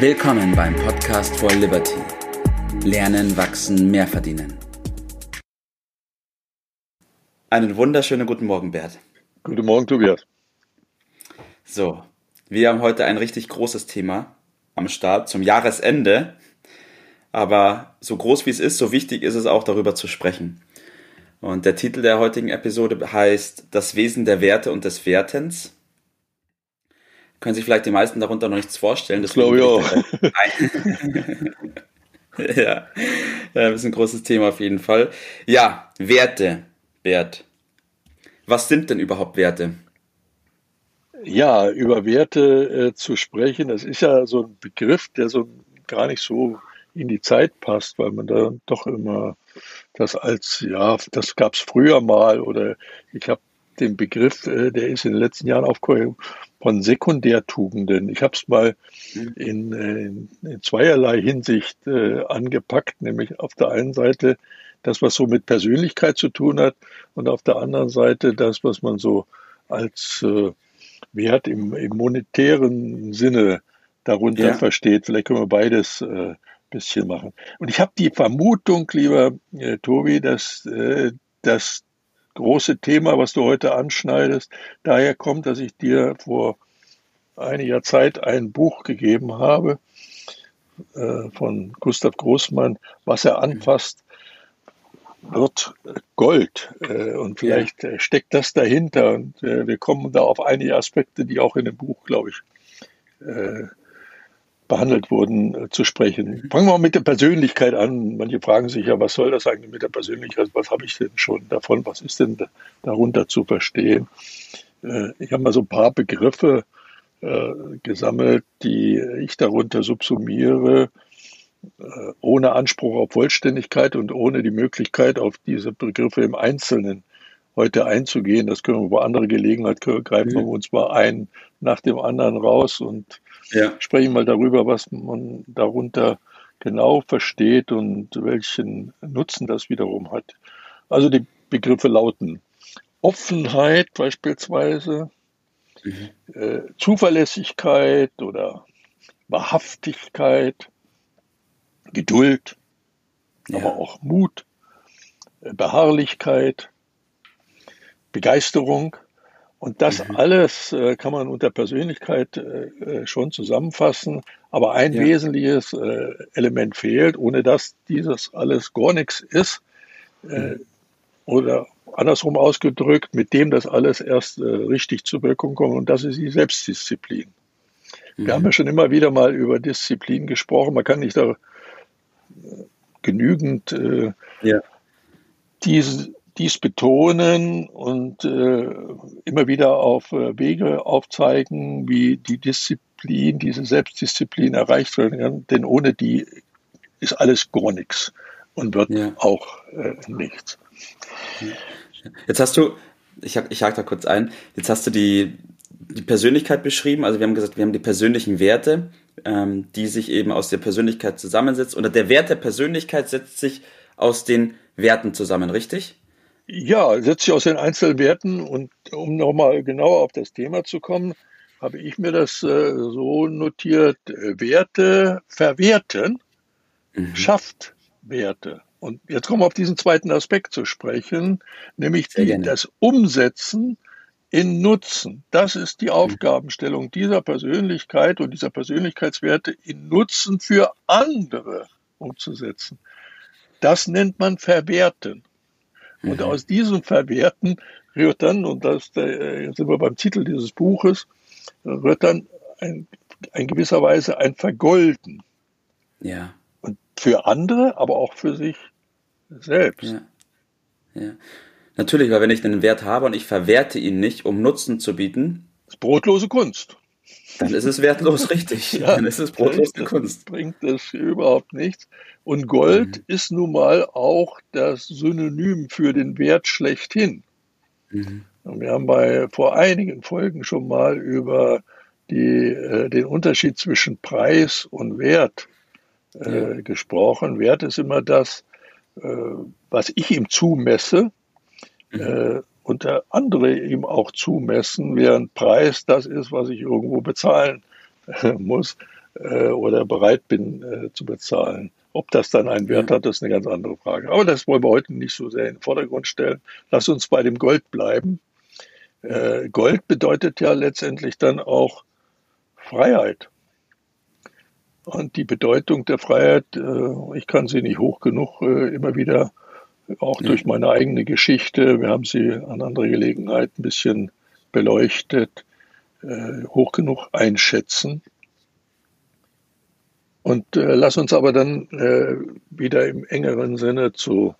Willkommen beim Podcast for Liberty. Lernen, wachsen, mehr verdienen. Einen wunderschönen guten Morgen, Bert. Guten Morgen, Tobias. So, wir haben heute ein richtig großes Thema am Start zum Jahresende. Aber so groß wie es ist, so wichtig ist es auch darüber zu sprechen. Und der Titel der heutigen Episode heißt Das Wesen der Werte und des Wertens. Können sich vielleicht die meisten darunter noch nichts vorstellen. Das glaube ich auch. ja, das ist ein großes Thema auf jeden Fall. Ja, Werte, Bert. Was sind denn überhaupt Werte? Ja, über Werte äh, zu sprechen, das ist ja so ein Begriff, der so gar nicht so in die Zeit passt, weil man da doch immer das als, ja, das gab es früher mal oder ich habe den Begriff, äh, der ist in den letzten Jahren aufgekommen, von Sekundärtugenden. Ich habe es mal mhm. in, in, in, zweierlei Hinsicht äh, angepackt, nämlich auf der einen Seite das, was so mit Persönlichkeit zu tun hat und auf der anderen Seite das, was man so als äh, Wert im, im monetären Sinne darunter ja. versteht. Vielleicht können wir beides äh, bisschen machen. Und ich habe die Vermutung, lieber äh, Tobi, dass äh, das große Thema, was du heute anschneidest, daher kommt, dass ich dir vor einiger Zeit ein Buch gegeben habe äh, von Gustav Großmann, was er anfasst, wird Gold. Äh, und vielleicht ja. steckt das dahinter. Und äh, wir kommen da auf einige Aspekte, die auch in dem Buch, glaube ich, äh, behandelt wurden, äh, zu sprechen. Fangen wir mal mit der Persönlichkeit an. Manche fragen sich ja, was soll das eigentlich mit der Persönlichkeit? Was habe ich denn schon davon? Was ist denn darunter zu verstehen? Äh, ich habe mal so ein paar Begriffe äh, gesammelt, die ich darunter subsumiere, ohne Anspruch auf Vollständigkeit und ohne die Möglichkeit, auf diese Begriffe im Einzelnen heute einzugehen. Das können wir bei anderer Gelegenheit greifen wir uns mal ein nach dem anderen raus und ja. sprechen mal darüber, was man darunter genau versteht und welchen Nutzen das wiederum hat. Also die Begriffe lauten Offenheit beispielsweise, mhm. äh, Zuverlässigkeit oder Wahrhaftigkeit, Geduld, ja. aber auch Mut, äh, Beharrlichkeit, Begeisterung, und das mhm. alles äh, kann man unter Persönlichkeit äh, äh, schon zusammenfassen. Aber ein ja. wesentliches äh, Element fehlt, ohne dass dieses alles gar nichts ist. Äh, mhm. Oder andersrum ausgedrückt, mit dem das alles erst äh, richtig zur Wirkung kommt. Und das ist die Selbstdisziplin. Mhm. Wir haben ja schon immer wieder mal über Disziplin gesprochen. Man kann nicht da genügend ja. diese dies betonen und äh, immer wieder auf äh, Wege aufzeigen, wie die Disziplin, diese Selbstdisziplin erreicht werden kann. Denn ohne die ist alles gar nichts und wird ja. auch äh, nichts. Jetzt hast du, ich, ich hake da kurz ein, jetzt hast du die, die Persönlichkeit beschrieben. Also wir haben gesagt, wir haben die persönlichen Werte, ähm, die sich eben aus der Persönlichkeit zusammensetzen. Oder der Wert der Persönlichkeit setzt sich aus den Werten zusammen, richtig? Ja, setzt sich aus den Einzelwerten und um nochmal genauer auf das Thema zu kommen, habe ich mir das äh, so notiert, äh, Werte verwerten mhm. schafft Werte. Und jetzt kommen wir auf diesen zweiten Aspekt zu sprechen, nämlich die, das Umsetzen in Nutzen. Das ist die mhm. Aufgabenstellung dieser Persönlichkeit und dieser Persönlichkeitswerte in Nutzen für andere umzusetzen. Das nennt man Verwerten. Und mhm. aus diesem Verwerten rührt dann, und das äh, jetzt sind wir beim Titel dieses Buches, rührt dann ein, in gewisser Weise ein Vergolden. Ja. Und für andere, aber auch für sich selbst. Ja. ja. Natürlich, weil wenn ich einen Wert habe und ich verwerte ihn nicht, um Nutzen zu bieten. Das ist brotlose Kunst. Dann ist es wertlos, richtig. ja, dann ist es brotlose Kunst. Bringt es überhaupt nichts. Und Gold mhm. ist nun mal auch das Synonym für den Wert schlechthin. Mhm. Und wir haben bei vor einigen Folgen schon mal über die, äh, den Unterschied zwischen Preis und Wert äh, ja. gesprochen. Wert ist immer das, äh, was ich ihm zumesse mhm. Äh, und der andere ihm auch zumessen, während Preis das ist, was ich irgendwo bezahlen äh, muss. äh, oder bereit bin äh, zu bezahlen. Ob das dann einen Wert hat, ist eine ganz andere Frage. Aber das wollen wir heute nicht so sehr in den Vordergrund stellen. Lass uns bei dem Gold bleiben. Äh, Gold bedeutet ja letztendlich dann auch Freiheit. Und die Bedeutung der Freiheit, äh, ich kann sie nicht hoch genug äh, immer wieder, auch durch meine eigene Geschichte, wir haben sie an anderer Gelegenheit ein bisschen beleuchtet, äh, hoch genug einschätzen. Und lass uns aber dann wieder im engeren Sinne zu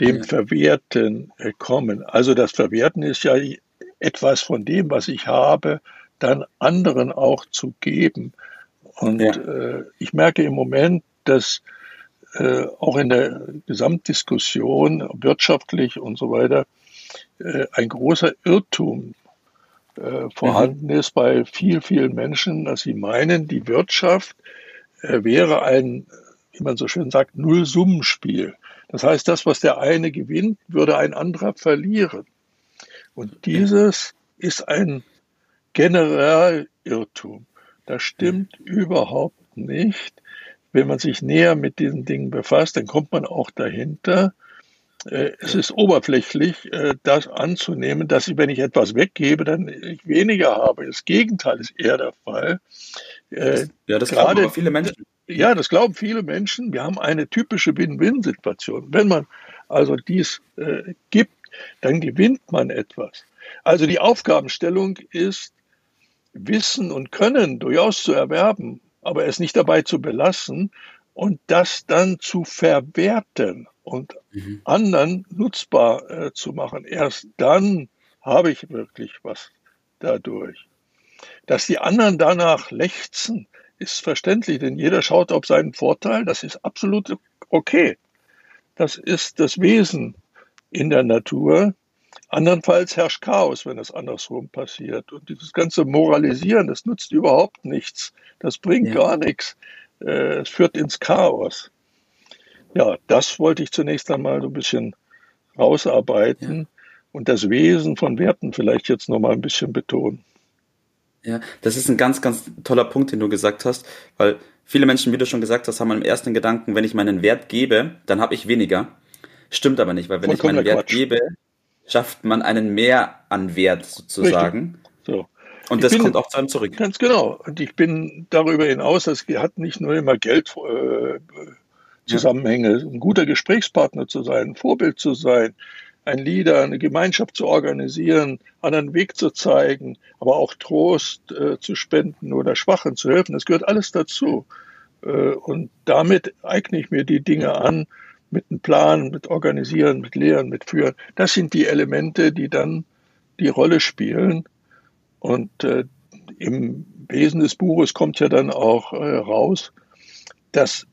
dem ja. Verwerten kommen. Also das Verwerten ist ja etwas von dem, was ich habe, dann anderen auch zu geben. Und ja. äh, ich merke im Moment, dass äh, auch in der Gesamtdiskussion wirtschaftlich und so weiter äh, ein großer Irrtum äh, vorhanden mhm. ist bei viel, vielen Menschen, dass sie meinen, die Wirtschaft äh, wäre ein, wie man so schön sagt, Nullsummenspiel. Das heißt, das, was der eine gewinnt, würde ein anderer verlieren. Und dieses ist ein Generalirrtum. Das stimmt überhaupt nicht. Wenn man sich näher mit diesen Dingen befasst, dann kommt man auch dahinter. Äh, es ist oberflächlich, äh, das anzunehmen, dass ich, wenn ich etwas weggebe, dann ich weniger habe. Das Gegenteil ist eher der Fall. Äh, ja, das Gerade, glauben viele Menschen. Ja, das glauben viele Menschen. Wir haben eine typische Win-Win-Situation. Wenn man also dies gibt, dann gewinnt man etwas. Also die Aufgabenstellung ist, Wissen und Können durchaus zu erwerben, aber es nicht dabei zu belassen und das dann zu verwerten und mhm. anderen nutzbar äh, zu machen. Erst dann habe ich wirklich was dadurch. Dass die anderen danach lechzen, ist verständlich, denn jeder schaut auf seinen Vorteil. Das ist absolut okay. Das ist das Wesen in der Natur. Andernfalls herrscht Chaos, wenn es andersrum passiert. Und dieses ganze Moralisieren, das nutzt überhaupt nichts. Das bringt ja. gar nichts. Äh, es führt ins Chaos. Ja, das wollte ich zunächst einmal so ein bisschen rausarbeiten ja. und das Wesen von Werten vielleicht jetzt noch mal ein bisschen betonen. Ja, das ist ein ganz, ganz toller Punkt, den du gesagt hast, weil viele Menschen, wie du schon gesagt hast, haben im ersten Gedanken, wenn ich meinen Wert gebe, dann habe ich weniger. Stimmt aber nicht, weil wenn Vollkommen ich meinen Wert Quatsch. gebe, schafft man einen Mehr an Wert sozusagen. So. Und das bin, kommt auch zu einem zurück. Ganz genau. Und ich bin darüber hinaus, das hat nicht nur immer Geld äh, Zusammenhänge, ein guter Gesprächspartner zu sein, ein Vorbild zu sein, ein Leader, eine Gemeinschaft zu organisieren, anderen Weg zu zeigen, aber auch Trost äh, zu spenden oder Schwachen zu helfen. Das gehört alles dazu. Äh, und damit eigne ich mir die Dinge an, mit einem Plan, mit Organisieren, mit Lehren, mit Führen. Das sind die Elemente, die dann die Rolle spielen. Und äh, im Wesen des Buches kommt ja dann auch äh, raus, dass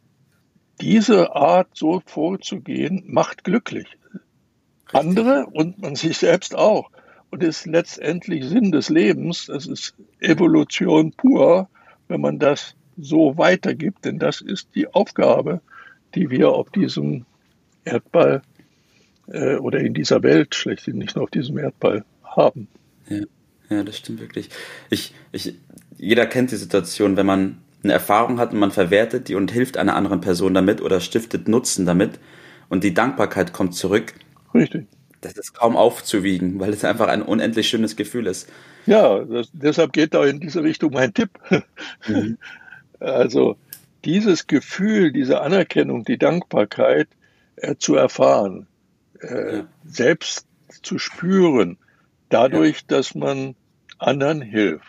diese Art, so vorzugehen, macht glücklich. Richtig. Andere und man sich selbst auch. Und ist letztendlich Sinn des Lebens. Das ist Evolution pur, wenn man das so weitergibt. Denn das ist die Aufgabe, die wir auf diesem Erdball äh, oder in dieser Welt schlechthin, nicht nur auf diesem Erdball haben. Ja, ja das stimmt wirklich. Ich, ich, jeder kennt die Situation, wenn man eine Erfahrung hat und man verwertet die und hilft einer anderen Person damit oder stiftet Nutzen damit und die Dankbarkeit kommt zurück. Richtig. Das ist kaum aufzuwiegen, weil es einfach ein unendlich schönes Gefühl ist. Ja, das, deshalb geht da in diese Richtung mein Tipp. Mhm. Also dieses Gefühl, diese Anerkennung, die Dankbarkeit äh, zu erfahren, äh, ja. selbst zu spüren, dadurch, ja. dass man anderen hilft.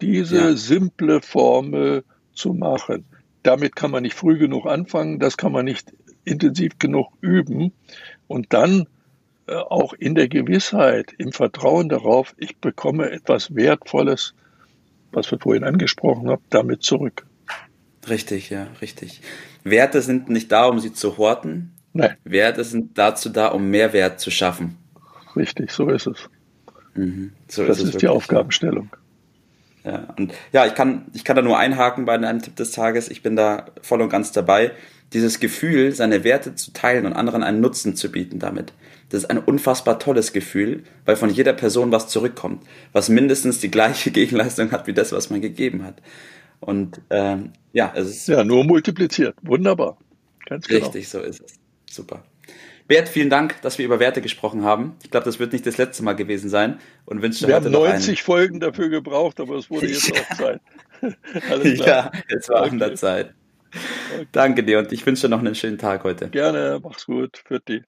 Diese ja. simple Formel zu machen, damit kann man nicht früh genug anfangen, das kann man nicht intensiv genug üben und dann äh, auch in der Gewissheit, im Vertrauen darauf, ich bekomme etwas Wertvolles, was wir vorhin angesprochen haben, damit zurück. Richtig, ja, richtig. Werte sind nicht da, um sie zu horten. Nein. Werte sind dazu da, um Mehrwert zu schaffen. Richtig, so ist es. Mhm, so das ist, ist die Aufgabenstellung. Ja, und ja, ich kann, ich kann da nur einhaken bei einem Tipp des Tages. Ich bin da voll und ganz dabei. Dieses Gefühl, seine Werte zu teilen und anderen einen Nutzen zu bieten damit. Das ist ein unfassbar tolles Gefühl, weil von jeder Person was zurückkommt, was mindestens die gleiche Gegenleistung hat wie das, was man gegeben hat. Und ähm, ja, es ist. Ja, nur multipliziert. Wunderbar. Ganz genau. Richtig, so ist es. Super. Bert, vielen Dank, dass wir über Werte gesprochen haben. Ich glaube, das wird nicht das letzte Mal gewesen sein. Und wünsche wir haben 90 Folgen dafür gebraucht, aber es wurde jetzt auch Zeit. Alles klar. Ja, es war okay. an der Zeit. Okay. Danke dir und ich wünsche dir noch einen schönen Tag heute. Gerne, mach's gut. Für dich.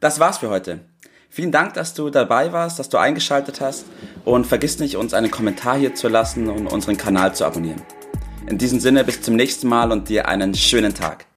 Das war's für heute. Vielen Dank, dass du dabei warst, dass du eingeschaltet hast und vergiss nicht, uns einen Kommentar hier zu lassen und unseren Kanal zu abonnieren. In diesem Sinne bis zum nächsten Mal und dir einen schönen Tag.